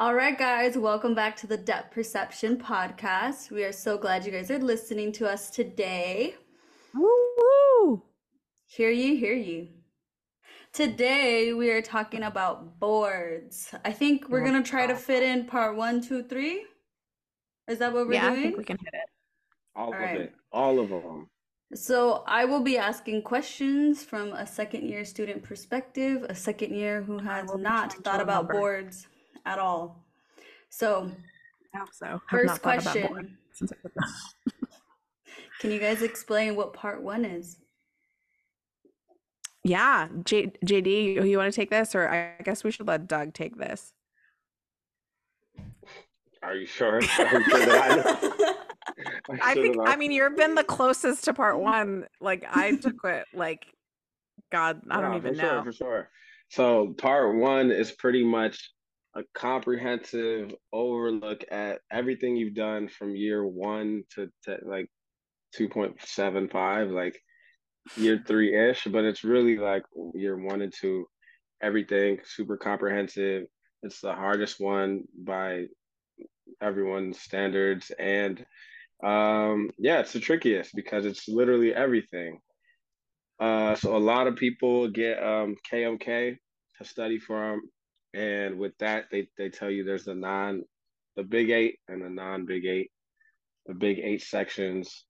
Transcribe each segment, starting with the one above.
All right, guys, welcome back to the Depth Perception Podcast. We are so glad you guys are listening to us today. Woo woo! Hear you, hear you. Today, we are talking about boards. I think we're going to try to fit in part one, two, three. Is that what we're doing? Yeah, I think we can hit it. All All of right. it. All of them. So I will be asking questions from a second year student perspective, a second year who has not thought about remember. boards at all. So, so. First not thought about board question. since I took this. Can you guys explain what part one is? Yeah, J- JD, you, you want to take this, or I guess we should let Doug take this. Are you sure? Are you sure I know? I should think. I mean, you've been the closest to part one. Like I took it. Like God, I don't Yeah, even for know. Sure, for sure. So part one is pretty much a comprehensive overlook at everything you've done from year one to, to like 2.75, like year three ish, but it's really like year one and two, everything super comprehensive. It's the hardest one by everyone's standards. And um, yeah, it's the trickiest because it's literally everything. Uh, so a lot of people get um, KMK to study from, and with that, they, they tell you there's the non, the big eight and the non big eight, the big eight sections.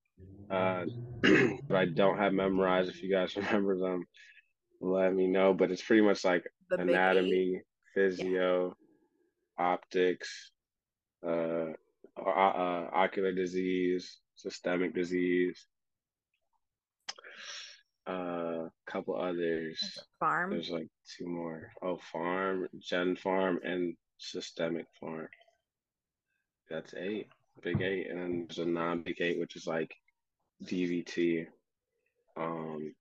Uh, but I don't have memorized. If you guys remember them, let me know. But it's pretty much like The anatomy, physio, optics, uh, uh, uh, ocular disease, systemic disease, a uh, couple others. Pharm. There's like two more. Oh, pharm, gen pharm, and systemic pharm. That's eight, big eight, and then there's a non-big eight, which is like DVT. Um,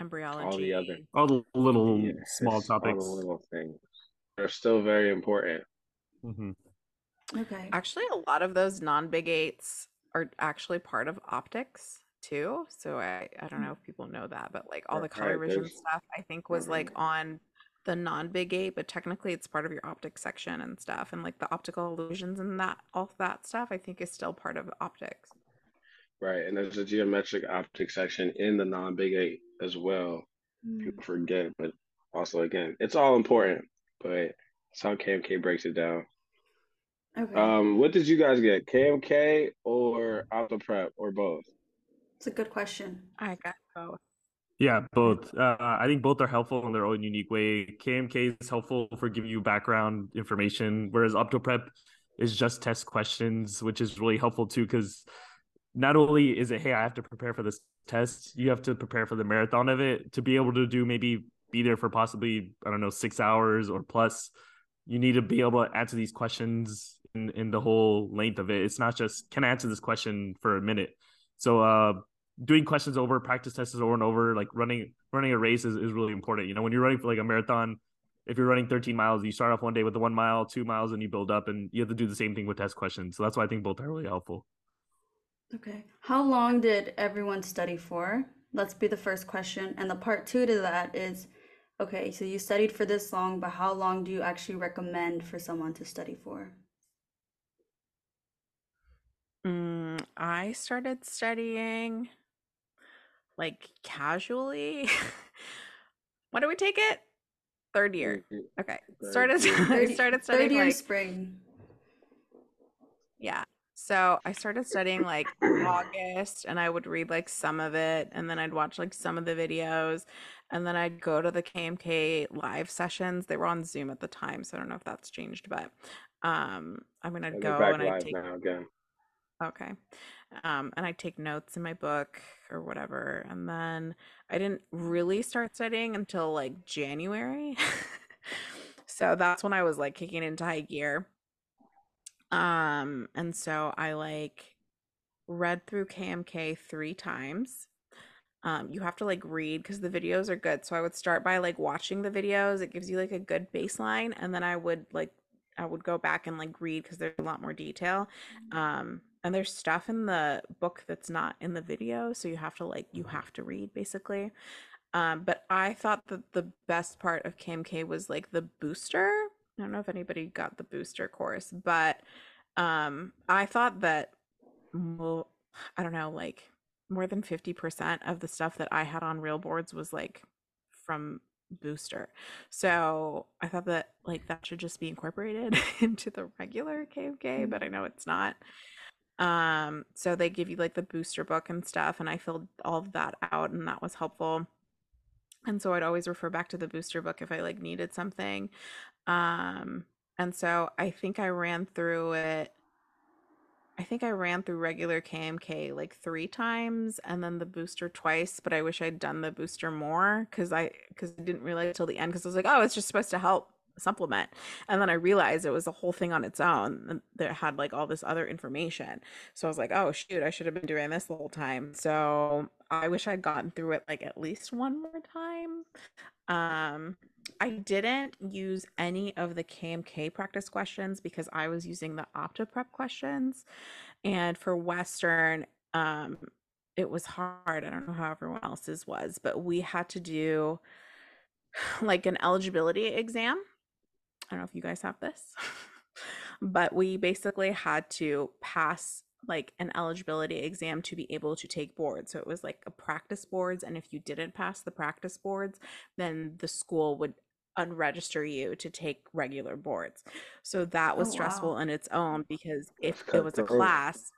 Embryology. all the other all the little yeah, small it's all the topics. little things. They're still very important. hmm Okay. Actually, a lot of those non-big eights are actually part of optics too. So I, I don't know if people know that, but like all the Right, color vision stuff, I think was like on the non-big eight, but technically it's part of your optics section and stuff, and like the optical illusions and that all that stuff, I think is still part of optics. Right, and there's a geometric optics section in the non-big eight as well. Mm, People forget, but also again, it's all important. But that's how KMK breaks it down. Okay. Um, what did you guys get? KMK or Opto Prep or both? It's a good question. I got both. Yeah, both. Uh, I think both are helpful in their own unique way. KMK is helpful for giving you background information, whereas OptoPrep is just test questions, which is really helpful too. Because not only is it, hey, I have to prepare for this test, you have to prepare for the marathon of it to be able to do maybe be there for possibly I don't know six hours or plus. You need to be able to answer these questions in in the whole length of it. It's not just can I answer this question for a minute. So uh doing questions over, practice tests over and over, like running running a race is, is really important. You know, when you're running for like a marathon, if you're running 13 miles, you start off one day with the one mile, two miles, and you build up, and you have to do the same thing with test questions. So that's why I think both are really helpful. Okay. How long did everyone study for? Let's be the first question. And the part two to that is, okay, so you studied for this long, but how long do you actually recommend for someone to study for? Mm, I started studying like casually. when did we take it? Third year. Okay. Started. I Third, started third year like spring. yeah. So I started studying like August and I would read like some of it and then I'd watch like some of the videos and then I'd go to the KMK live sessions. They were on Zoom at the time, so I don't know if that's changed, but um I mean I'd go back and I'd take now again. Okay. Um, and I take notes in my book or whatever. And then I didn't really start studying until like January. so that's when I was like kicking into high gear. Um, and so I like read through KMK three times. Um, you have to like read because the videos are good. So I would start by like watching the videos. It gives you like a good baseline, and then I would like I would go back and like read because there's a lot more detail. Um, and there's stuff in the book that's not in the video, so you have to like you have to read basically. Um, but I thought that the best part of KMK was like the booster I don't know if anybody got the booster course, but um, I thought that, well, I don't know, like more than 50% of the stuff that I had on real boards was like from booster. So I thought that like that should just be incorporated into the regular KMK, but I know it's not. Um, so they give you like the booster book and stuff, and I filled all of that out, and that was helpful. And so I'd always refer back to the booster book if I like needed something. Um, and so I think I ran through it. I think I ran through regular KMK like three times and then the booster twice, but I wish I'd done the booster more because I because I didn't realize till the end because I was like, oh, it's just supposed to help supplement. And then I realized it was a whole thing on its own that had like all this other information. So I was like, oh shoot, I should have been doing this the whole time. So I wish I'd gotten through it like at least one more time. Um I didn't use any of the KMK practice questions because I was using the OptoPrep questions. And for Western, um, it was hard. I don't know how everyone else's was, but we had to do like an eligibility exam. I don't know if you guys have this, but we basically had to pass like an eligibility exam to be able to take boards. So it was like a practice boards. And if you didn't pass the practice boards, then the school would unregister you to take regular boards. So that was Oh, stressful wow. in its own because if it was a class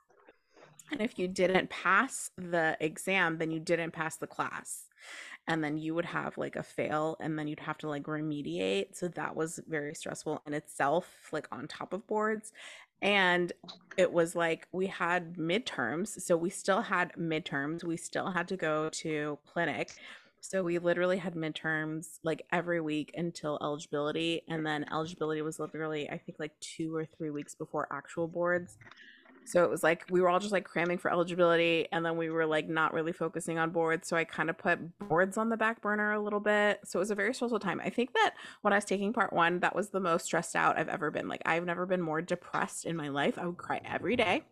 and if you didn't pass the exam, then you didn't pass the class. And then you would have like a fail and then you'd have to like remediate. So that was very stressful in itself, like on top of boards. And it was like we had midterms. So we still had midterms. We still had to go to clinic. So we literally had midterms like every week until eligibility. And then eligibility was literally, I think, like two or three weeks before actual boards. So it was like we were all just like cramming for eligibility and then we were like not really focusing on boards. So I kind of put boards on the back burner a little bit. So it was a very stressful time. I think that when I was taking part one, that was the most stressed out I've ever been. Like I've never been more depressed in my life. I would cry every day.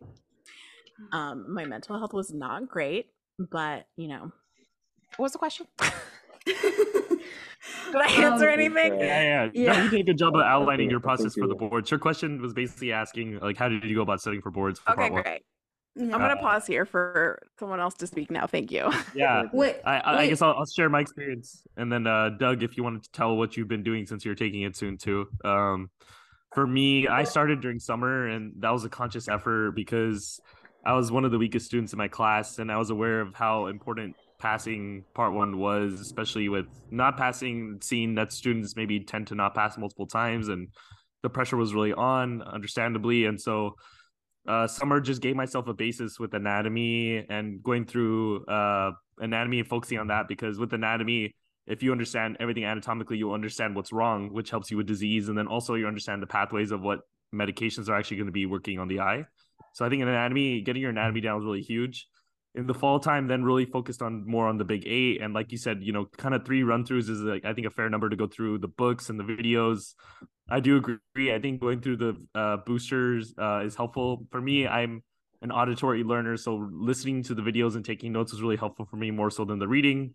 Um, my mental health was not great, but you know, what was the question? Did I answer Um, anything? Yeah. Yeah, yeah. Yeah. No, you did a good job of outlining your process you for the boards. Your question was basically asking, like, how did you go about studying for boards for Okay, part one? great. I'm gonna Uh, pause here for someone else to speak now. Thank you. Yeah. Wait, I, I I guess I'll, I'll share my experience, and then uh, Doug, if you wanted to tell what you've been doing since you're taking it soon too. Um, for me, I started during summer, and that was a conscious effort because I was one of the weakest students in my class, and I was aware of how important passing part one was, especially with not passing, seeing that students maybe tend to not pass multiple times, and the pressure was really on, understandably, and so uh, summer just gave myself a basis with anatomy and going through uh, anatomy and focusing on that because with anatomy if you understand everything anatomically you'll understand what's wrong which helps you with disease. And then also you understand the pathways of what medications are actually going to be working on the eye. So i think in anatomy getting your anatomy down is really huge in the fall time then really focused on more on the big eight and like you said you know kind of three run throughs is like i think a fair number to go through the books and the videos I do agree. I think going through the uh, boosters uh, is helpful for me. I'm an auditory learner, so listening to the videos and taking notes was really helpful for me more so than the reading.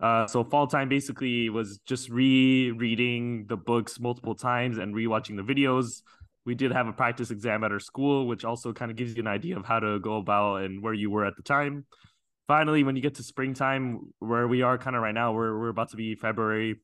Uh, so fall time basically was just re-reading the books multiple times and re-watching the videos. We did have a practice exam at our school, which also kind of gives you an idea of how to go about and where you were at the time. Finally, when you get to springtime, where we are kind of right now, we're we're about to be February,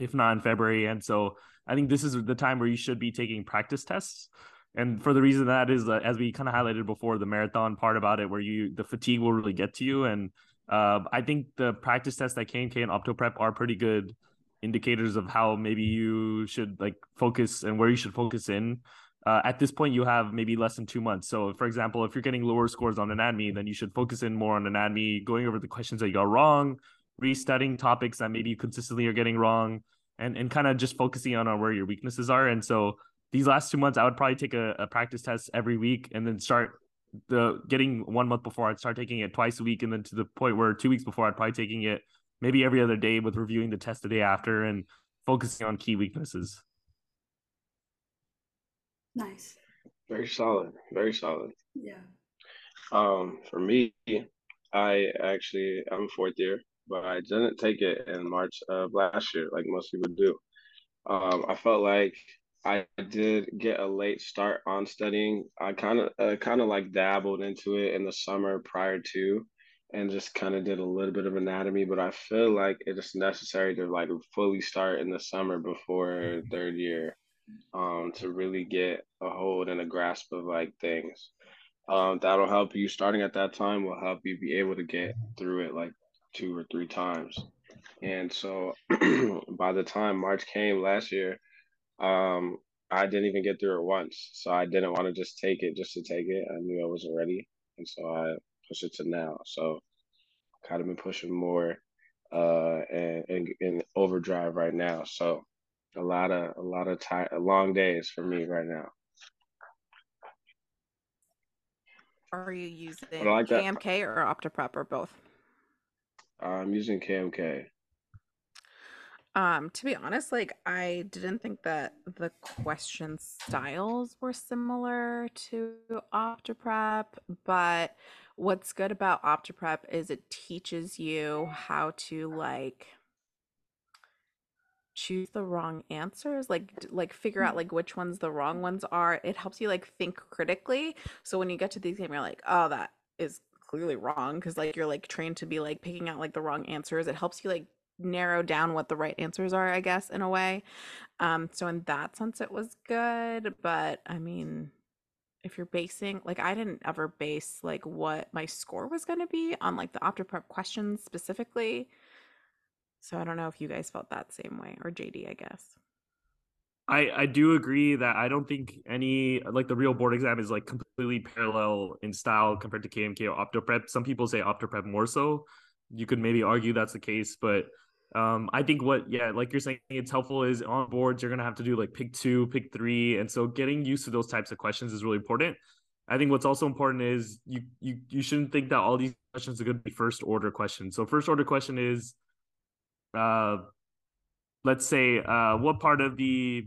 if not in February, and so I think this is the time where you should be taking practice tests. And for the reason that is, uh, as we kind of highlighted before, the marathon part about it, where you the fatigue will really get to you. And uh, I think the practice tests that KMK and OptoPrep are pretty good indicators of how maybe you should like focus and where you should focus in. Uh, at this point, you have maybe less than two months. So, for example, if you're getting lower scores on anatomy, then you should focus in more on anatomy, going over the questions that you got wrong, restudying topics that maybe you consistently are getting wrong, and and kind of just focusing on, on where your weaknesses are. And so these last two months, I would probably take a, a practice test every week and then start the getting one month before I'd start taking it twice a week, and then to the point where two weeks before I'd probably taking it maybe every other day with reviewing the test the day after and focusing on key weaknesses. Nice. Very solid. Very solid. Yeah. Um, for me, I actually I'm fourth year, but I didn't take it in March of last year, like most people do. Um, I felt like I did get a late start on studying. I kind of uh, kind of like dabbled into it in the summer prior to, and just kind of did a little bit of anatomy. But I feel like it is necessary to like fully start in the summer before third year, um, to really get a hold and a grasp of like things. Um, that'll help you. Starting at that time will help you be able to get through it like two or three times. And so by the time March came last year um, I didn't even get through it once, so I didn't want to just take it just to take it. I knew I wasn't ready, and so I pushed it to now. So kind of been pushing more uh and in, in overdrive right now. So a lot of a lot of time long days for me right now. Are you using like that. KMK or OptoPrep or both? I'm using KMK. Um, to be honest, like I didn't think that the question styles were similar to OptoPrep, but what's good about OptoPrep is it teaches you how to like choose the wrong answers, like like figure out like which ones the wrong ones are. It helps you like think critically. So when you get to the exam, you're like, oh, that is clearly wrong because like you're like trained to be like picking out like the wrong answers. It helps you like narrow down what the right answers are, I guess, in a way. Um, so in that sense, it was good. But I mean, if you're basing, like, I didn't ever base like what my score was going to be on like the OptoPrep questions specifically. So I don't know if you guys felt that same way or JD, I guess. I, I do agree that I don't think any like the real board exam is like completely parallel in style compared to KMK or OptoPrep. Some people say OptoPrep more so. You could maybe argue that's the case, but um, I think what, yeah, like you're saying, it's helpful is on boards, you're going to have to do like pick two, pick three. And so getting used to those types of questions is really important. I think what's also important is you, you, you shouldn't think that all these questions are going to be first order questions. So first order question is, uh, let's say, uh, what part of the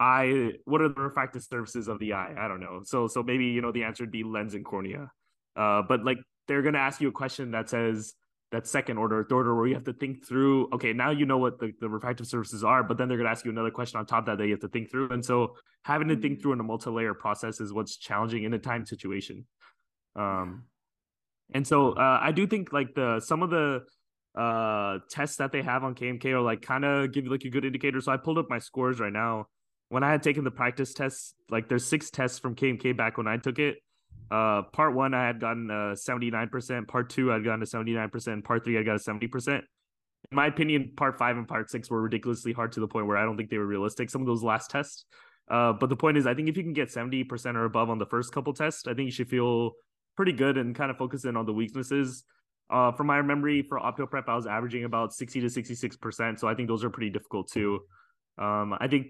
eye, what are the refractive surfaces of the eye? I don't know. So, so maybe, you know, the answer would be lens and cornea. Uh, but like, they're going to ask you a question that says, that second order, third order, where you have to think through, okay, now you know what the, the refractive surfaces are, but then they're going to ask you another question on top of that that you have to think through. And so having to think mm-hmm. through in a multi-layer process is what's challenging in a time situation. Um, and so uh, I do think like the some of the uh tests that they have on KMK are like kind of give you like a good indicator. So I pulled up my scores right now. When I had taken the practice tests, like there's six tests from KMK back when I took it uh, part one, I had gotten a 79%. Part two, I'd gotten a 79%. Part three, I got a 70%. In my opinion, part five and part six were ridiculously hard to the point where I don't think they were realistic. Some of those last tests. Uh, but the point is, I think if you can get 70% or above on the first couple tests, I think you should feel pretty good and kind of focus in on the weaknesses. Uh, from my memory, for opto prep, I was averaging about 60 to 66%. So I think those are pretty difficult too. Um, I think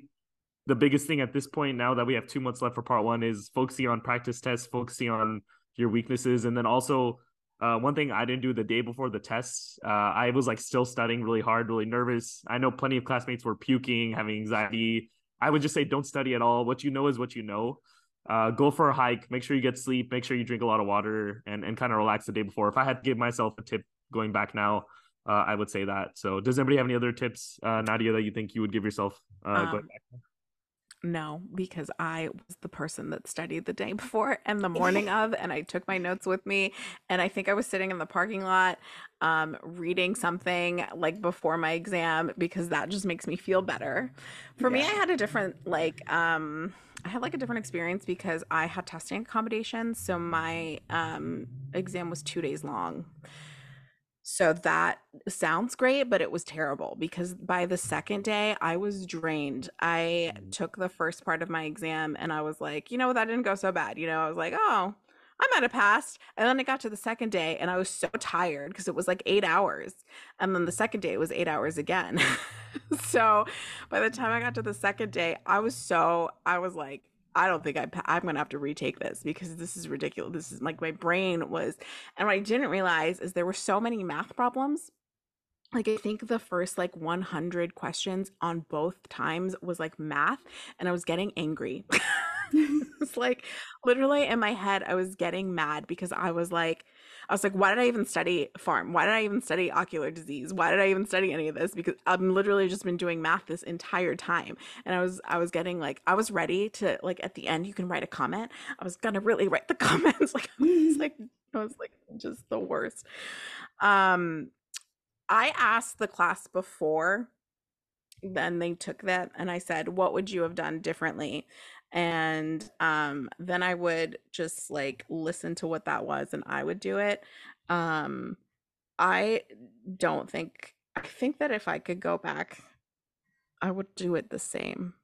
the biggest thing at this point now that we have two months left for part one is focusing on practice tests, focusing on your weaknesses, and then also uh, one thing I didn't do the day before the tests, uh, I was like still studying really hard, really nervous. I know plenty of classmates were puking, having anxiety. I would just say don't study at all. What you know is what you know. Uh, go for a hike. Make sure you get sleep. Make sure you drink a lot of water and and kind of relax the day before. If I had to give myself a tip going back now, uh, I would say that. So, does anybody have any other tips, uh, Nadia, that you think you would give yourself uh, um, going back? No, because I was the person that studied the day before and the morning of, and I took my notes with me. And I think I was sitting in the parking lot um, reading something like before my exam because that just makes me feel better. For yeah. me, I had a different, like, um, I had like a different experience because I had testing accommodations. So my um, exam was two days long. So that sounds great, but it was terrible because by the second day, I was drained. I mm. took the first part of my exam and I was like, you know, that didn't go so bad. You know, I was like, oh, I might have passed. And then I got to the second day and I was so tired because it was like eight hours. And then the second day, it was eight hours again. so by the time I got to the second day, I was so, I was like, I don't think I, I'm to have to retake this because this is ridiculous. This is like my brain was, and what I didn't realize is there were so many math problems. Like I think the first like 100 questions on both times was like math, and I was getting angry. it's like literally in my head, I was getting mad because I was like, I was like, why did I even study pharm? Why did I even study ocular disease? Why did I even study any of this? Because I'm literally just been doing math this entire time. And I was I was getting like I was ready to like at the end you can write a comment. I was gonna really write the comments. like I was like I was like just the worst. Um I asked the class before then they took that and I said, what would you have done differently? And um then i would just like listen to what that was and i would do it um i don't think i think that if i could go back i would do it the same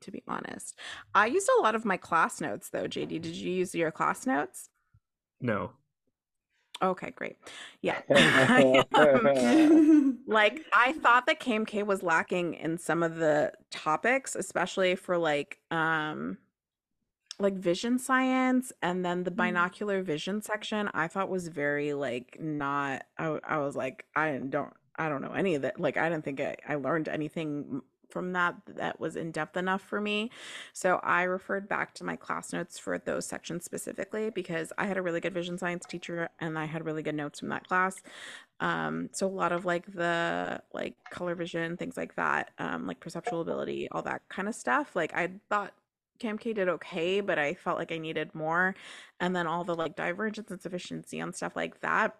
to be honest i used a lot of my class notes though jd did you use your class notes No. Okay great. Yeah. Um, like i thought that kmk was lacking in some of the topics especially for like um like vision science and then the Mm. binocular vision section i thought was very like not I, I was like i don't i don't know any of that like i didn't think I, I learned anything from that that was in depth enough for me so i referred back to my class notes for those sections specifically because i had a really good vision science teacher and i had really good notes from that class um so a lot of like the like color vision things like that um like perceptual ability all that kind of stuff like i thought KMK did okay, but I felt like I needed more. And then all the like divergence insufficiency and stuff like that.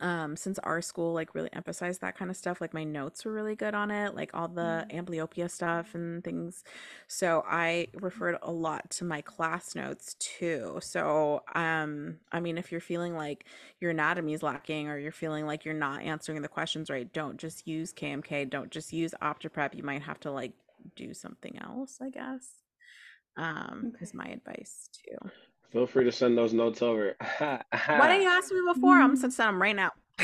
Um, since our school like really emphasized that kind of stuff, like my notes were really good on it, like all the amblyopia stuff and things. So I referred a lot to my class notes too. So um, I mean, if you're feeling like your anatomy is lacking or you're feeling like you're not answering the questions right, don't just use KMK. Don't just use OptoPrep. You might have to like do something else, I guess um is my advice too Feel free to send those notes over. why didn't you ask me before i'm gonna send them right now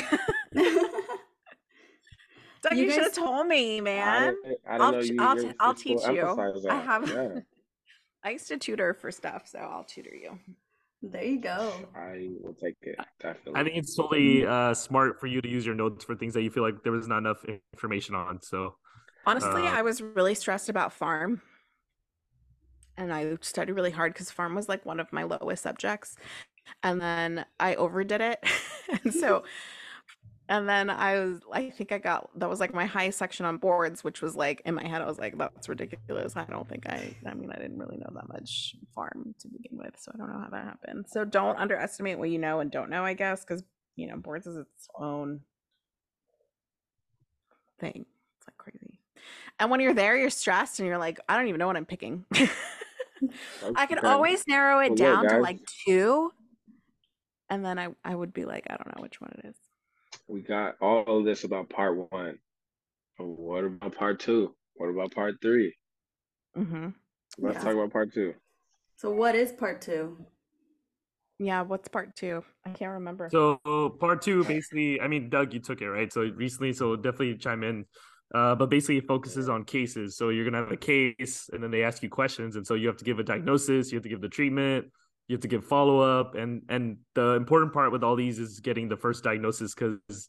Doug, You you, should have told me I man didn't, I I'll didn't know you. I'll your t- I'll school teach you. I have- Yeah, i used to tutor for stuff so i'll tutor you There you go. I will take it definitely. I think it's totally uh, smart for you to use your notes for things that you feel like there was not enough information on. So honestly Uh, i was really stressed about pharm and i studied really hard because pharm was like one of my lowest subjects and then i overdid it. And so and then i was i think i got that was like my highest section on boards which was like in my head i was like that's ridiculous. I don't think i i mean i didn't really know that much pharm to begin with so i don't know how that happened. So don't underestimate what you know and don't know i guess because you know boards is its own thing. It's like crazy. And when you're there you're stressed and you're like i don't even know what i'm picking I could Okay. always narrow it Well, look, down to like two, and then I I would be like, I don't know which one it is. We got all of this about part one. What about part two? What about part three? Mm-hmm. Let's Yeah. talk about part two. So what is part two? Yeah, what's part two? I can't remember. So part two, basically, I mean, Doug, you took it right. So recently, so definitely chime in. Uh, but basically, it focuses on cases. So you're gonna have a case, and then they ask you questions, and so you have to give a diagnosis, you have to give the treatment, you have to give follow up, and and the important part with all these is getting the first diagnosis because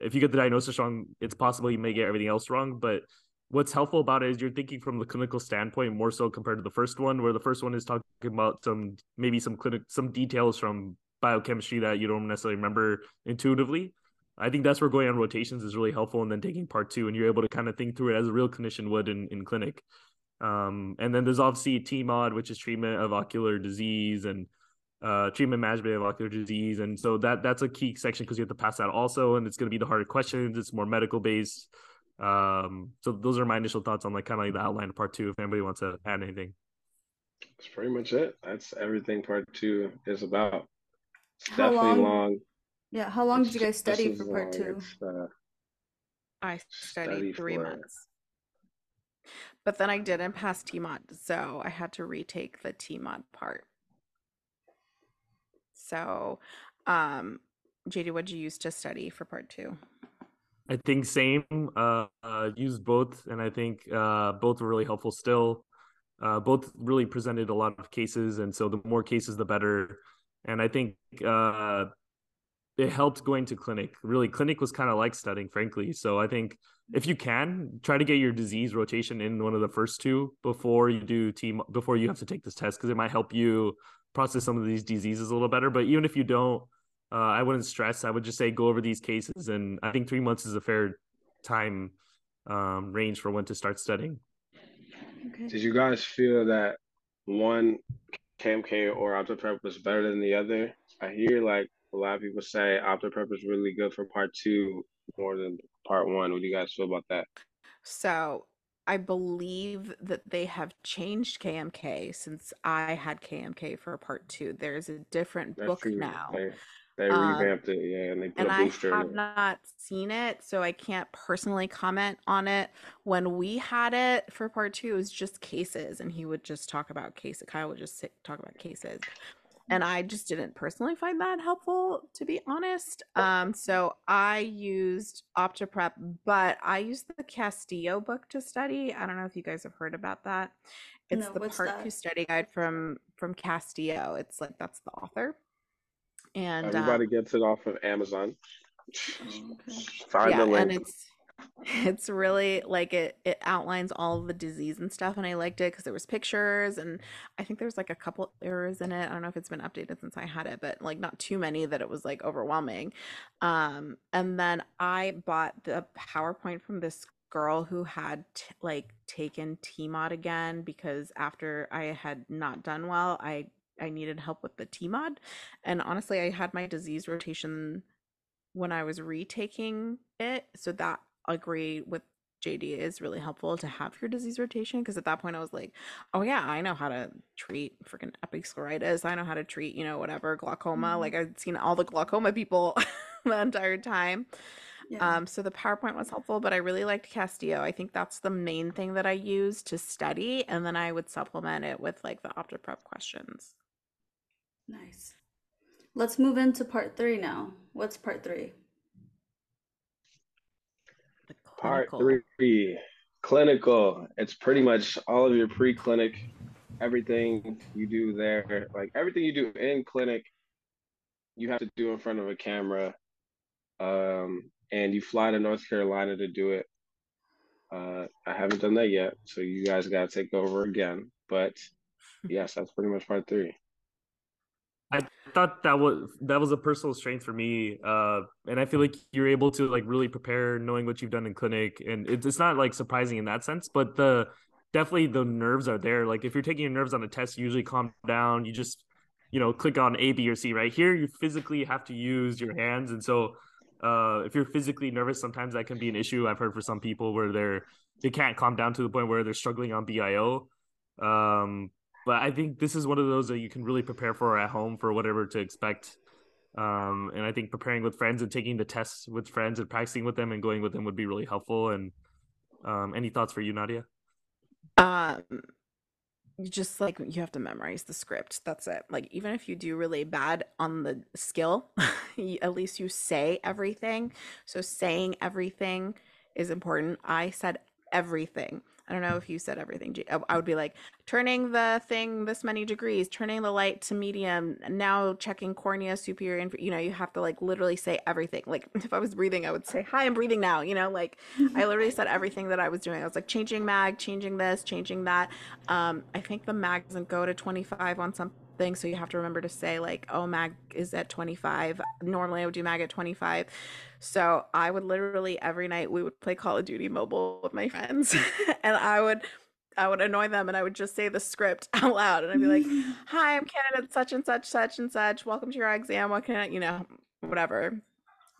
if you get the diagnosis wrong, it's possible you may get everything else wrong. But what's helpful about it is you're thinking from the clinical standpoint more so compared to the first one, where the first one is talking about some maybe some clinic some details from biochemistry that you don't necessarily remember intuitively. I think that's where going on rotations is really helpful, and then taking part two, and you're able to kind of think through it as a real clinician would in, in clinic. Um, and then there's obviously TMOD, which is treatment of ocular disease and uh, treatment management of ocular disease, and so that that's a key section because you have to pass that also, and it's going to be the harder questions. It's more medical based. Um, so those are my initial thoughts on like kind of like the outline of part two. If anybody wants to add anything. That's pretty much it. That's everything part two is about. It's How definitely long- long. Yeah, how long did you guys study for part two? Uh, I studied study three for- months, but then I didn't pass TMOD, so I had to retake the TMOD part. So, um, JD, what did you use to study for part two? I think same. Uh, uh, used both, and I think uh, both were really helpful. Still, uh, both really presented a lot of cases, and so the more cases, the better. And I think uh, it helped going to clinic. Really, clinic was kind of like studying, frankly. So I think if you can try to get your disease rotation in one of the first two before you do team before you have to take this test, because it might help you process some of these diseases a little better. But even if you don't, uh, I wouldn't stress. I would just say go over these cases, and I think three months is a fair time um, range for when to start studying. Okay. Did you guys feel that one KMK or OptoPrep was better than the other? I hear like a lot of people say OptoPrep is really good for part two more than part one. What do you guys feel about that? So I believe that they have changed KMK since I had KMK for part two. There's a different That's book true. now. They they Um, revamped it, yeah, and they put and a I booster in have not seen it, so I can't personally comment on it. When we had it for part two, it was just cases, and he would just talk about cases. Kyle would just sit, talk about cases, and I just didn't personally find that helpful, to be honest. Um, so I used OptoPrep, but I used the Castillo book to study. I don't know if you guys have heard about that. It's No, the part that? two study guide from from Castillo. It's like that's the author, and um, Everybody gets it off of Amazon. Oh, okay. Find yeah the link. and it's it's really like it it outlines all the disease and stuff and i liked it because there was pictures and i think there's like a couple errors in it i don't know if it's been updated since i had it but like not too many that it was like overwhelming um and then i bought the powerpoint from this girl who had t- like taken tmod again because after i had not done well i i needed help with the tmod and honestly i had my disease rotation when I was retaking it. So that agree with JD is really helpful to have your disease rotation because at that point I was like, oh yeah, I know how to treat freaking episcleritis. I know how to treat, you know, whatever glaucoma. Mhm. Like I'd seen all the glaucoma people the entire time. Yeah. Um, so the PowerPoint was helpful, but I really liked Castillo. I think that's the main thing that I use to study, and then I would supplement it with like the OptoPrep questions. Nice. Let's move into part three now. What's part three? Part clinical. three, clinical. It's pretty much all of your pre-clinic, everything you do there, like everything you do in clinic, you have to do in front of a camera. Um, and you fly to North Carolina to do it. Uh, I haven't done that yet, so you guys gotta take over again. But yes, that's pretty much part three. I thought that was that was a personal strength for me, uh, and I feel like you're able to like really prepare, knowing what you've done in clinic, and it's it's not like surprising in that sense, but the definitely the nerves are there. Like if you're taking your nerves on a test, you usually calm down. You just you know click on A, B, or C. Right here, you physically have to use your hands, and so uh, if you're physically nervous, sometimes that can be an issue. I've heard for some people where they're they can't calm down to the point where they're struggling on BIO. Um, but I think this is one of those that you can really prepare for at home for whatever to expect. Um, and I think preparing with friends and taking the tests with friends and practicing with them and going with them would be really helpful. And um, any thoughts for you, Nadia? Um, you just like you have to memorize the script. That's it. Like even if you do really bad on the skill, at least you say everything. So saying everything is important. I said everything. I don't know if you said everything. I would be like turning the thing this many degrees, turning the light to medium, now checking cornea superior. And you know, you have to like literally say everything. Like if I was breathing, I would say, "Hi, I'm breathing now." You know, like I literally said everything that I was doing. I was like changing mag, changing this, changing that. Um, I think the mag doesn't go to 25 on something, so you have to remember to say like, "Oh, mag is at 25." Normally, I would do mag at 25. So I would literally every night we would play Call of Duty mobile with my friends, and I would I would annoy them, and I would just say the script out loud, and I'd be like, "Hi, I'm candidate such and such, such and such. Welcome to your exam. What can I, you know, whatever."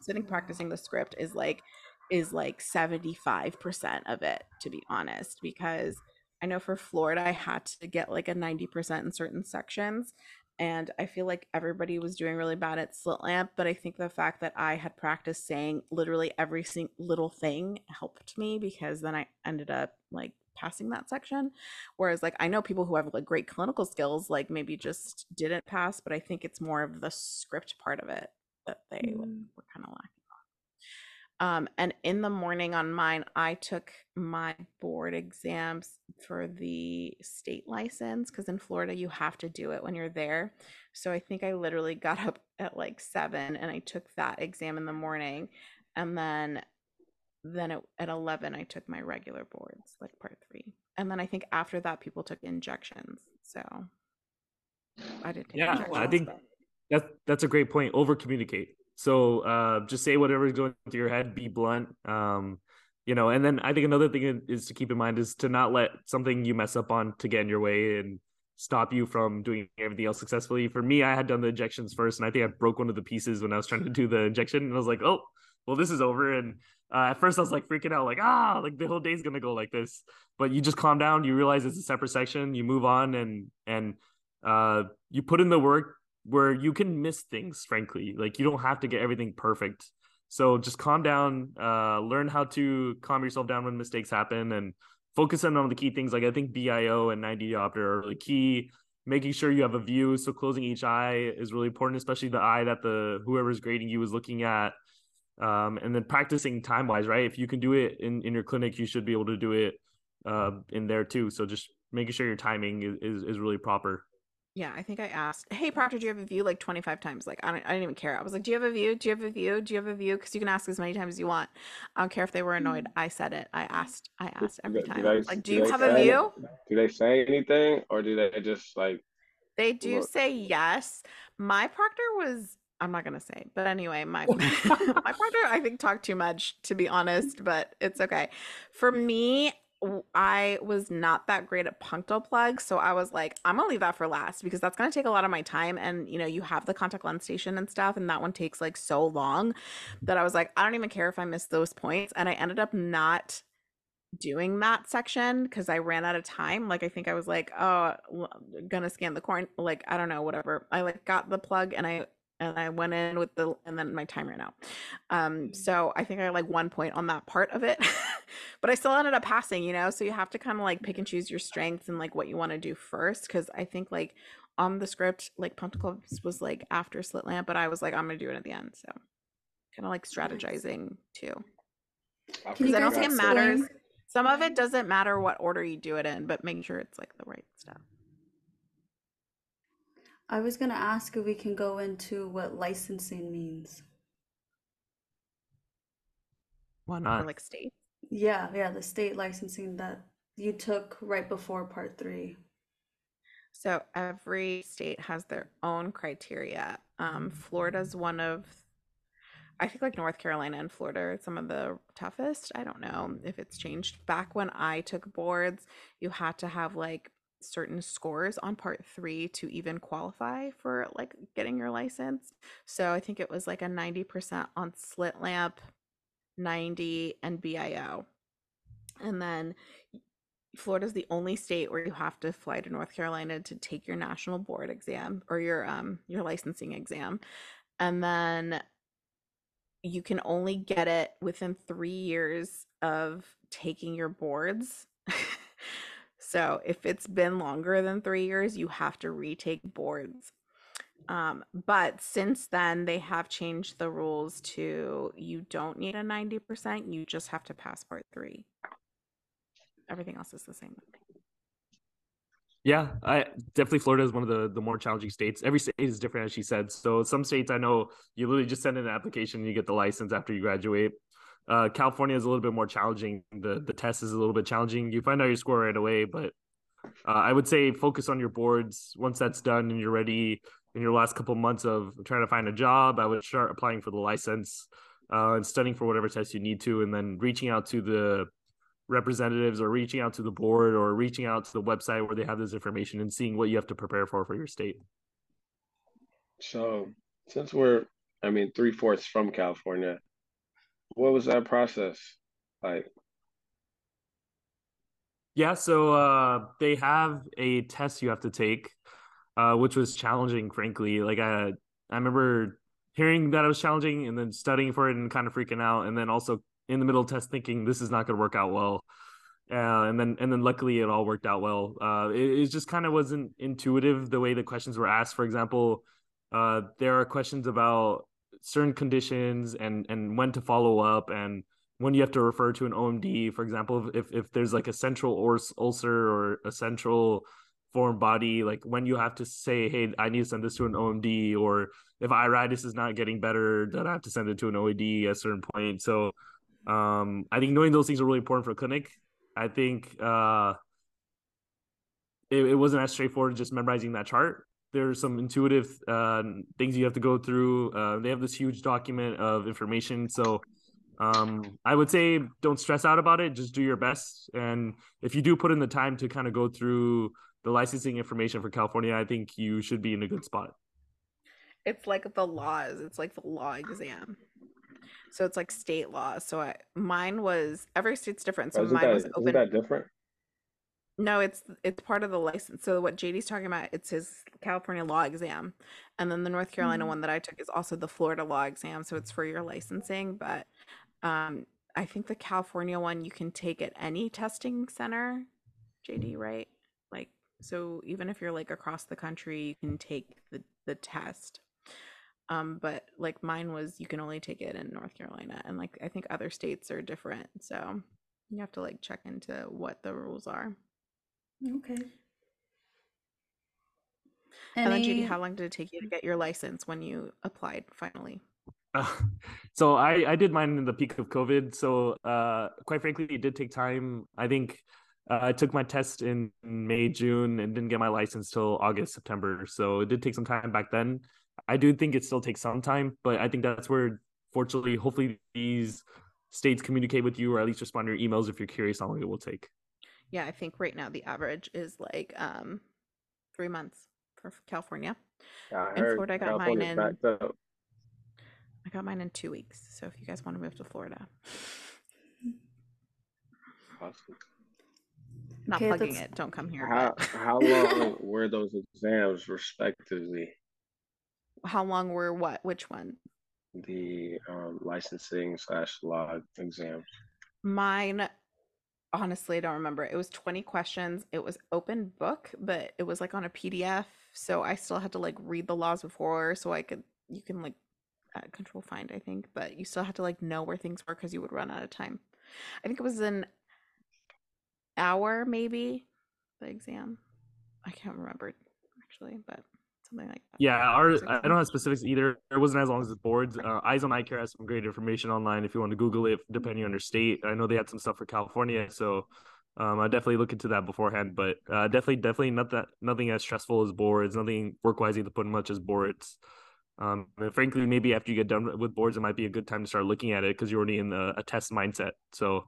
So I think practicing the script is like is like 75% of it to be honest because I know for Florida I had to get like a 90% in certain sections and I feel like everybody was doing really bad at slit lamp but I think the fact that I had practiced saying literally every single little thing helped me because then I ended up like passing that section whereas like I know people who have like great clinical skills like maybe just didn't pass but I think it's more of the script part of it that they Mm. were kind of lacking um, and in the morning on mine, I took my board exams for the state license because in Florida you have to do it when you're there. So I think I literally got up at like seven and I took that exam in the morning, and then then it, at eleven I took my regular boards, like part three, and then I think after that people took injections. So I didn't take Yeah. I think- but- That's that's a great point. Over communicate. So uh, just say whatever's going through your head. Be blunt. Um, you know, and then I think another thing is to keep in mind is to not let something you mess up on to get in your way and stop you from doing everything else successfully. For me, I had done the injections first, and I think I broke one of the pieces when I was trying to do the injection, and I was like, oh, well, this is over. And uh, at first, I was like freaking out, like ah, like the whole day's gonna go like this. But you just calm down. You realize it's a separate section. You move on, and and uh, you put in the work where you can miss things. Frankly, like you don't have to get everything perfect. So just calm down. Uh, learn how to calm yourself down when mistakes happen, and focus on on the key things. Like I think BIO and 90 diopter are really key. Making sure you have a view. So closing each eye is really important, especially the eye that the whoever's grading you is looking at um, and then practicing time wise, right? If you can do it in, in your clinic, you should be able to do it uh, in there too. So just making sure your timing is, is, is really proper. Yeah, I think I asked, "Hey, proctor, do you have a view?" Like twenty five times. Like I don't, I didn't even care. I was like, "Do you have a view? Do you have a view? Do you have a view?" Because you can ask as many times as you want. I don't care if they were annoyed. Mm. I said it. I asked. I asked every time. like, do do you have a view? Do they say anything, or do they just like? They do Look. say yes. My proctor was I'm not gonna say, but anyway, my my proctor I think talked too much to be honest, but it's okay. For me, I was not that great at punctal plugs, so I was like, I'm gonna leave that for last because that's gonna take a lot of my time. And you know, you have the contact lens station and stuff, and that one takes like so long that I was like, I don't even care if I miss those points. And I ended up not doing that section because I ran out of time. Like I think I was like, oh, gonna scan the corn. Like I don't know, whatever. I like got the plug and I and I went in with the and then my time ran out. Um, mm-hmm. so I think I like one point on that part of it, but I still ended up passing. You know, so you have to kind of like pick and mm-hmm. choose your strengths and like what you want to do first. Because I think like on the script, like punctal plugs was like after slit lamp, but I was like, I'm gonna do it at the end. So kind of like strategizing too. I Can you Because I don't think it matters. Some of it mm-hmm. doesn't matter what order you do it in, but making sure it's like the right stuff. I was gonna ask if we can go into what licensing means. Why Or not? like state. Yeah, yeah, the state licensing that you took right before part three. So every state has their own criteria. Um, Florida's one of, I think like North Carolina and Florida are some of the toughest. I don't know if it's changed. Back when I took boards, you had to have like certain scores on part three to even qualify for like getting your license. So I think it was like a 90% on slit lamp, 90 and BIO. And then Florida's the only state where you have to fly to North Carolina to take your national board exam or your um your licensing exam. And then you can only get it within 3 years of taking your boards. so, if it's been longer than 3 years, you have to retake boards. Um, but since then, they have changed the rules to you don't need a 90%, you just have to pass part three. Everything else is the same. Yeah, I definitely Florida is one of the the more challenging states. Every state is different, as she said. So some states I know you literally just send in an application and you get the license after you graduate. Uh, California is a little bit more challenging. The the test is a little bit challenging. You find out your score right away, but uh, I would say focus on your boards. Once that's done and you're ready in your last couple months of trying to find a job, I would start applying for the license uh, and studying for whatever test you need to, and then reaching out to the representatives or reaching out to the board or reaching out to the website where they have this information and seeing what you have to prepare for for your state. So since we're, I mean, three fourths from California, what was that process like? Yeah, so uh, they have a test you have to take, uh, which was challenging, frankly. Like I, I remember hearing that it was challenging and then studying for it and kind of freaking out, and then also in the middle of test thinking this is not going to work out well. Uh, and then and then luckily it all worked out well. Uh, it, it just kind of wasn't intuitive the way the questions were asked. For example, uh, there are questions about certain conditions and and when to follow up and when you have to refer to an OMD, for example, if if there's like a central or ulcer or a central foreign body, like when you have to say, hey, I need to send this to an OMD, or if iritis is not getting better, then I have to send it to an OMD at a certain point. So um, I think knowing those things are really important for a clinic. I think uh, it, it wasn't as straightforward just memorizing that chart. There's some intuitive uh, things you have to go through. Uh, they have this huge document of information, so um, I would say don't stress out about it. Just do your best, and if you do put in the time to kind of go through the licensing information for California, I think you should be in a good spot. It's like the laws. It's like the law exam. So it's like state law. So I, mine was every state's different. So isn't mine that, was isn't that different? No, it's it's part of the license. So what JD's talking about, it's his California law exam, and then the North Carolina Mhm. one that I took is also the Florida law exam. So it's for your licensing, but um, I think the California one you can take at any testing center. JD, right? Like, so even if you're like across the country, you can take the the test. Um, but like mine was, you can only take it in North Carolina, and like I think other states are different. So you have to like check into what the rules are. Okay. And then, Any, JD, how long did it take you to get your license when you applied finally? Uh, so I I did mine in the peak of COVID. So uh, quite frankly, it did take time. I think uh, I took my test in May, June, and didn't get my license till August, September. So it did take some time back then. I do think it still takes some time, but I think that's where, fortunately, hopefully these states communicate with you or at least respond to your emails if you're curious how long it will take. Yeah, I think right now the average is like um three months for California. Yeah, I In heard Florida, I got mine in- I got mine in two weeks. So if you guys want to move to Florida, Awesome. not Okay, plugging that's- it. Don't come here. How how long were those exams respectively? How long were what? Which one? The um, licensing slash law exams. Mine, honestly, I don't remember. It was 20 questions. It was open book, but it was like on a PDF. So I still had to like read the laws before so I could, you can like uh, control find, I think, but you still had to like know where things were because you would run out of time. I think it was an hour, maybe, the exam. I can't remember actually, but something like that. Yeah, our I don't have specifics either. It wasn't as long as the boards. Uh, Eyes on Eye Care has some great information online if you want to Google it, depending on your state. I know they had some stuff for California, so um, I definitely look into that beforehand. But uh, definitely, definitely not that nothing as stressful as boards. Nothing work wise you have to put in much as boards. Um, and frankly, maybe after you get done with boards, it might be a good time to start looking at it because you're already in the, a test mindset. So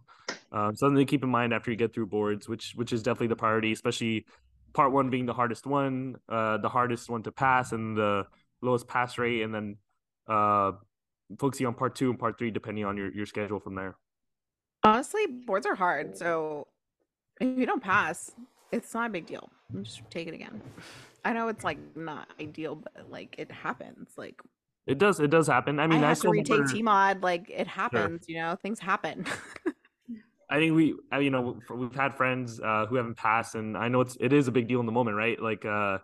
um, something to keep in mind after you get through boards, which which is definitely the priority, especially part one being the hardest one, uh, the hardest one to pass, and the lowest pass rate, and then uh, focusing on part two and part three depending on your, your schedule from there. Honestly, boards are hard. So if you don't pass, it's not a big deal. Just take it again. I know it's like not ideal, but like it happens. Like It does it does happen. I I, mean, I, had to still retake remember- TMOD. Like it happens, you know, things happen. I think we, you know, we've had friends uh, who haven't passed, and I know it's it is a big deal in the moment, right? Like, uh,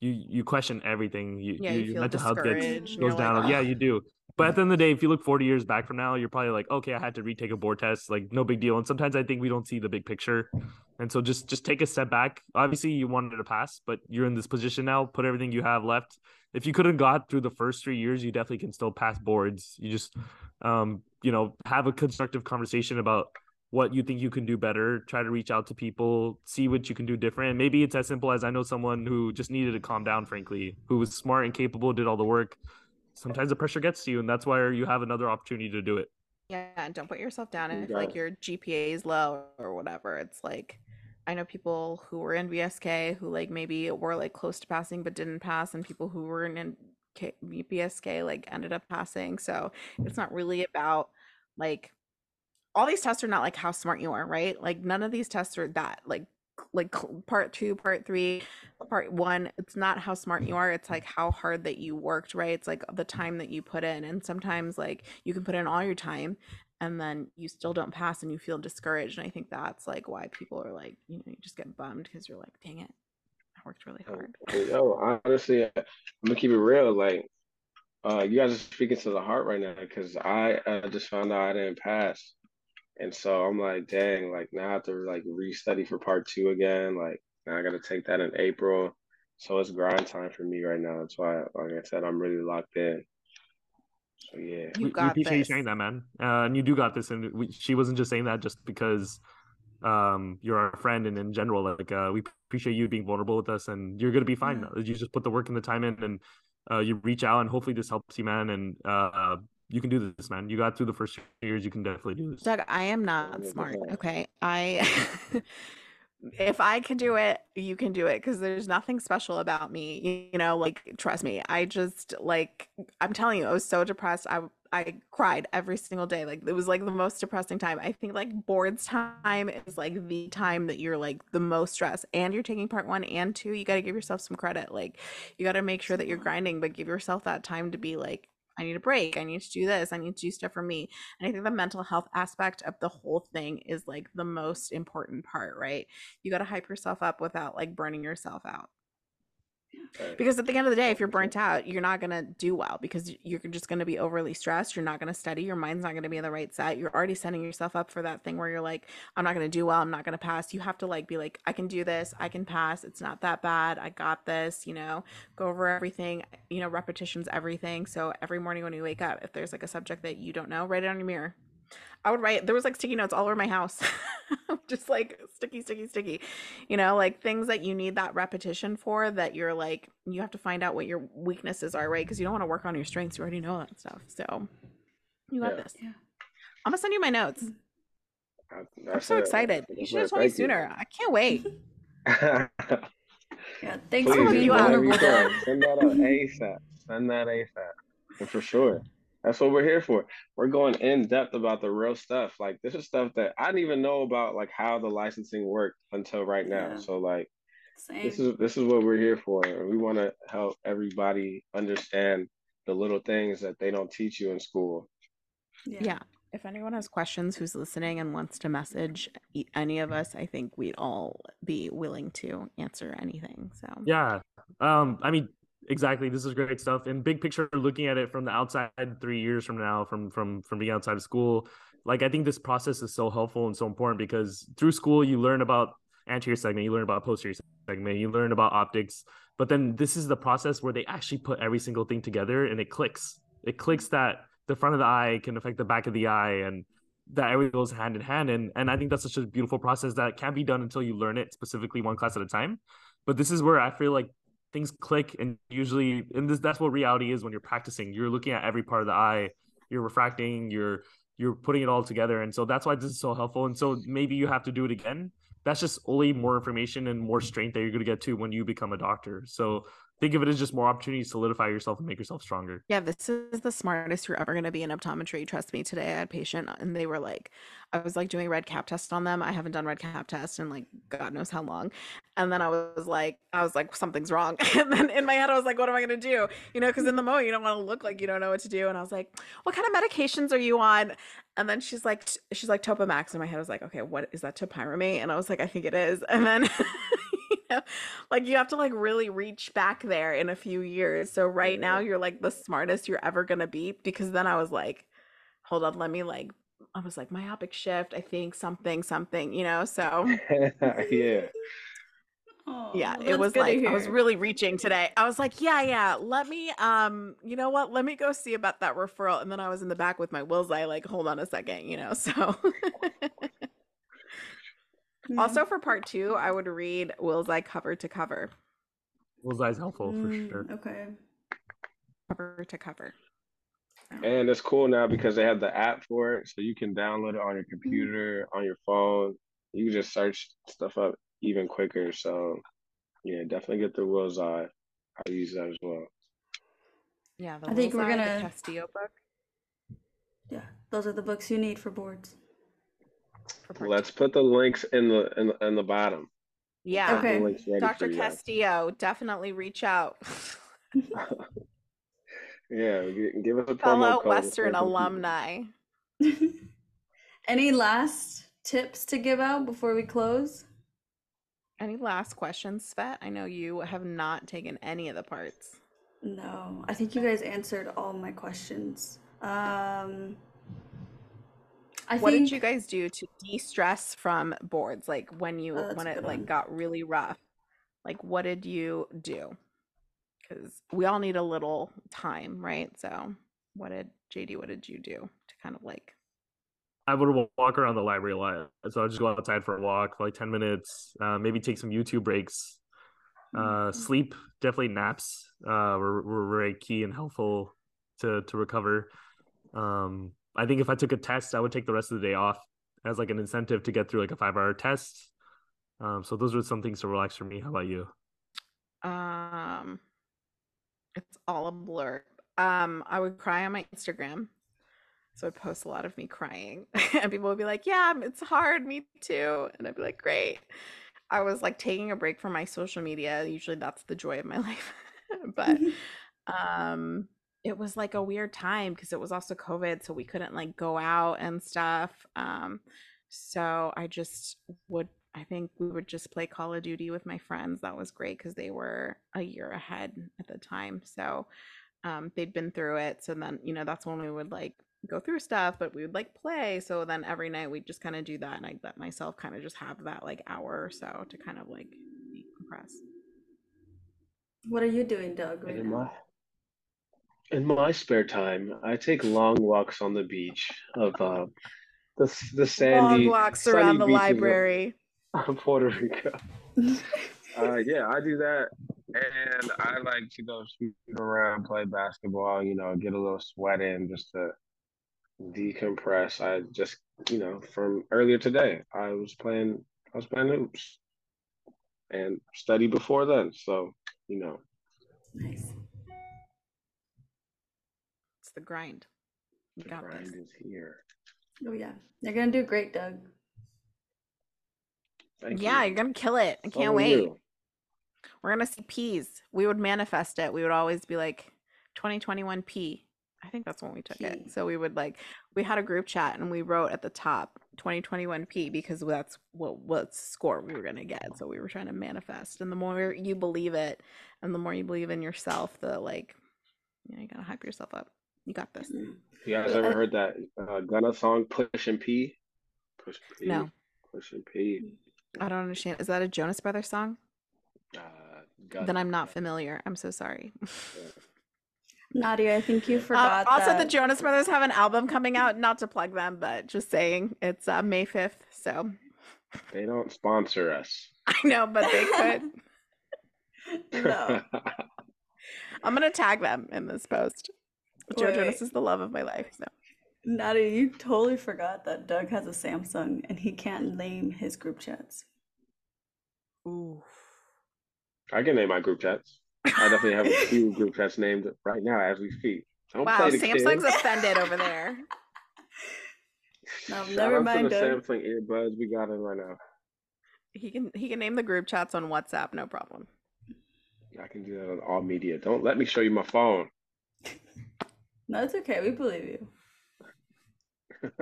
you you question everything. You, Yeah, you you your mental health gets goes you're like, down. yeah, you do. But at the end of the day, if you look 40 years back from now, you're probably like, okay, I had to retake a board test, like no big deal. And sometimes I think we don't see the big picture, and so just just take a step back. Obviously, you wanted to pass, but you're in this position now. Put everything you have left. If you couldn't got through the first three years, you definitely can still pass boards. You just, um, you know, have a constructive conversation about what you think you can do better try to reach out to people see what you can do different maybe it's as simple as i know someone who just needed to calm down frankly who was smart and capable did all the work sometimes the pressure gets to you and that's why you have another opportunity to do it yeah, and don't put yourself down if Got like your GPA is low or whatever. It's like I know people who were in BSK who like maybe were like close to passing but didn't pass, and people who were in BSK like ended up passing. So it's not really about like all these tests are not like how smart you are, right? Like none of these tests are that like like part two, part three, part one. It's not how smart you are. It's like how hard that you worked, right? It's like the time that you put in, and sometimes like you can put in all your time, and then you still don't pass, and you feel discouraged. And I think that's like why people are like, you know, you just get bummed because you're like, dang it, I worked really hard. Yo, honestly, I'm gonna keep it real. Like, uh, you guys are speaking to the heart right now because I uh, just found out I didn't pass, and so I'm like, dang, like now I have to like restudy for part two again. Like now I got to take that in April, so it's grind time for me right now. That's why, like I said, I'm really locked in. So yeah, You we, we got appreciate you this. sharing that man uh, and you do got this and we, she wasn't just saying that just because um, you're our friend, and in general, like uh, we appreciate you being vulnerable with us, and you're gonna be fine. Yeah. You just put the work and the time in, and uh, you reach out, and hopefully this helps you, man. And uh, you can do this, man. You got through the first few years. You can definitely do this. Doug, I am not smart. Okay. I if I can do it, you can do it because there's nothing special about me. You know, like trust me. I just like I'm telling you, I was so depressed. I I cried every single day. Like it was like the most depressing time. I think like boards time is like the time that you're like the most stressed and you're taking part 1 and 2. You got to give yourself some credit. Like you got to make sure that you're grinding but give yourself that time to be like I need a break. I need to do this. I need to do stuff for me. And I think the mental health aspect of the whole thing is like the most important part, right? You got to hype yourself up without like burning yourself out. Because at the end of the day, if you're burnt out, you're not going to do well because you're just going to be overly stressed. You're not going to study. Your mind's not going to be in the right set. You're already setting yourself up for that thing where you're like, I'm not going to do well. I'm not going to pass. You have to like be like, I can do this. I can pass. It's not that bad. I got this, you know, go over everything. You know, repetition's everything. So every morning when you wake up, if there's like a subject that you don't know, write it on your mirror. I would write, there was like sticky notes all over my house, just like sticky, sticky, sticky, you know, like things that you need that repetition for that you're like, you have to find out what your weaknesses are, right? Because you don't want to work on your strengths. You already know that stuff. So you got Yeah. this. Yeah. I'm gonna send you my notes. Mm. I- I'm so it. excited. That's You should have told me Thank you. sooner. I can't wait. Yeah, thanks Please, for being you up. vulnerable, anytime. Doug. Send that up ASAP. Send that ASAP. And for sure. That's what we're here for. We're going in depth about the real stuff. Like this is stuff that I didn't even know about like how the licensing worked until right now. Yeah. So like Same. this is this is what we're here for. We want to help everybody understand the little things that they don't teach you in school. Yeah. yeah. If anyone has questions who's listening and wants to message e- any of us, I think we'd all be willing to answer anything. So Yeah. Um, I mean, exactly. This is great stuff. And big picture, looking at it from the outside, three years from now, from from from being outside of school, like I think this process is so helpful and so important because through school you learn about anterior segment, you learn about posterior segment, you learn about optics, but then this is the process where they actually put every single thing together and it clicks. It clicks that the front of the eye can affect the back of the eye and that everything goes hand in hand. And and I think that's such a beautiful process that can't be done until you learn it specifically one class at a time. But this is where I feel like things click and usually and this that's what reality is when you're practicing. You're looking at every part of the eye, you're refracting, you're you're putting it all together. And so that's why this is so helpful. And so maybe you have to do it again. That's just only more information and more strength that you're gonna get to when you become a doctor. So think of it as just more opportunities to solidify yourself and make yourself stronger. Yeah, this is the smartest you're ever going to be in optometry. Trust me. Today I had a patient uh, and they were like, I was like doing red cap test on them. I haven't done red cap test in like God knows how long. And then I was like, I was like, something's wrong. And then in my head, I was like, what am I going to do? You know, because in the moment, you don't want to look like you don't know what to do. And I was like, what kind of medications are you on? And then she's like, she's like Topamax. In my head, I was like, okay, what is that Topiramate? And I was like, I think it is. And then, like you have to like really reach back there in a few years. So right now you're like the smartest you're ever gonna be because then I was like, hold on, let me like I was like myopic shift, I think something, something, you know. So yeah. Oh, yeah, it was like I was really reaching today. I was like, yeah, yeah, let me um, you know what, let me go see about that referral. And then I was in the back with my Wills Eye, like, hold on a second, you know. So Yeah. also for part two, I would read Wills Eye cover to cover. Those eyes helpful for Mm, sure. Okay. Cover to cover. Um, and it's cool now because they have the app for it, so you can download it on your mm-hmm. computer, on your phone. You can just search stuff up even quicker. So, yeah, definitely get the Wills Eye. I use that as well. Yeah, the I think we're gonna- Castillo book Yeah, those are the books you need for boards. For part Let's put the links in the in the, in the bottom. Yeah. Okay. The links ready for Dr. Castillo, definitely reach out. Yeah, give us a promo Fellow code. Western so some people- alumni. Any last tips to give out before we close? Any last questions, Svet? I know you have not taken any of the parts. No, I think you guys answered all my questions. Um, I what think did you guys do to de-stress from boards? Like when you Oh, when it good like one. got really rough. Like what did you do? Because we all need a little time, right? So what did JD, what did you do to kind of like I would walk around the library a lot. So I'll just go outside for a walk for like 10 minutes, uh, maybe take some YouTube breaks. Uh, sleep, definitely naps uh, were, were very key and helpful to, to recover. Um, I think if I took a test, I would take the rest of the day off as like an incentive to get through like a five hour test. Um, so those are some things to relax for me. How about you? Um, it's all a blur. Um, I would cry on my Instagram. So I'd post a lot of me crying, and people would be like, "Yeah, it's hard, me too." And I'd be like, "Great." I was like taking a break from my social media. Usually, that's the joy of my life, but um, it was like a weird time because it was also COVID, so we couldn't like go out and stuff. Um, so I just would I think we would just play Call of Duty with my friends. That was great because they were a year ahead at the time. So um, they'd been through it. So then, you know, that's when we would like go through stuff, but we would like play. So then every night we'd just kind of do that. And I'd let myself kind of just have that like hour or so to kind of like decompress. What are you doing, Doug, right in my spare time, I take long walks on the beach of uh, the the Long sandy walks sunny around the beaches of, library. of Puerto Rico. Uh, yeah, I do that, and I like to go shoot around, play basketball. You know, get a little sweat in just to decompress. I just, you know, from earlier today, I was playing, I was playing hoops and study before then. So, you know, Nice. It's the grind. You the got this. grind is here. Oh yeah, you're gonna do great, Doug. Thank Yeah, you. you're gonna kill it. I can't are wait. you. We're gonna see P's. We would manifest it. We would always be like 2021 P. I think that's when we took P. it. So we would like we had a group chat and we wrote at the top 2021 P because that's what what score we were gonna get. So we were trying to manifest. And the more you believe it and the more you believe in yourself, the like you know, you gotta hype yourself up. You got this. Mm. You guys ever heard that uh, Gunna song, Pushin P? Push P. No. Pushin P. I don't understand. Is that a Jonas Brothers song? Uh, Gunna. Then I'm not familiar. I'm so sorry. Nadia, I think you Uh, forgot also, the. Jonas Brothers have an album coming out. Not to plug them, but just saying it's uh, May 5th. So They don't sponsor us. I know, but they could. no. I'm gonna tag them in this post. Joe Wait, Jonas wait. is the love of my life. So Nadia, you totally forgot that Doug has a Samsung and he can't name his group chats. Ooh. I can name my group chats. I definitely have a few group chats named right now as we speak. Don't Wow, play the Samsung's kids. offended over there. No, Shout never out mind, to the Doug. Samsung earbuds we got in right now. He can he can name the group chats on WhatsApp, no problem. I can do that on all media. Don't let me show you my phone. No, it's okay. We believe you.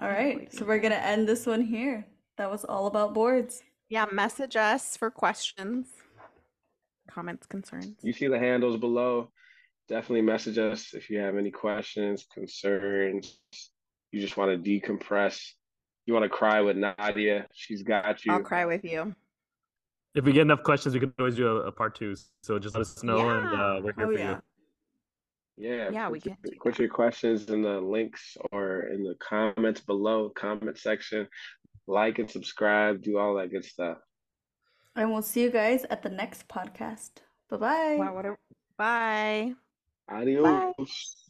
All right. So we're going to end this one here. That was all about boards. Yeah, message us for questions, comments, concerns. you see the handles below. Definitely message us if you have any questions, concerns. You just want to decompress. You want to cry with Nadia. She's got you. I'll cry with you. If we get enough questions, we can always do a, a part two. So just let us know, and uh, we're here Oh, for yeah. you. Yeah, Yeah, we put, can do put your questions in the links or in the comments below, comment section. Like and subscribe, do all that good stuff. And we'll see you guys at the next podcast. Bye bye. Wow, what a bye. Adios.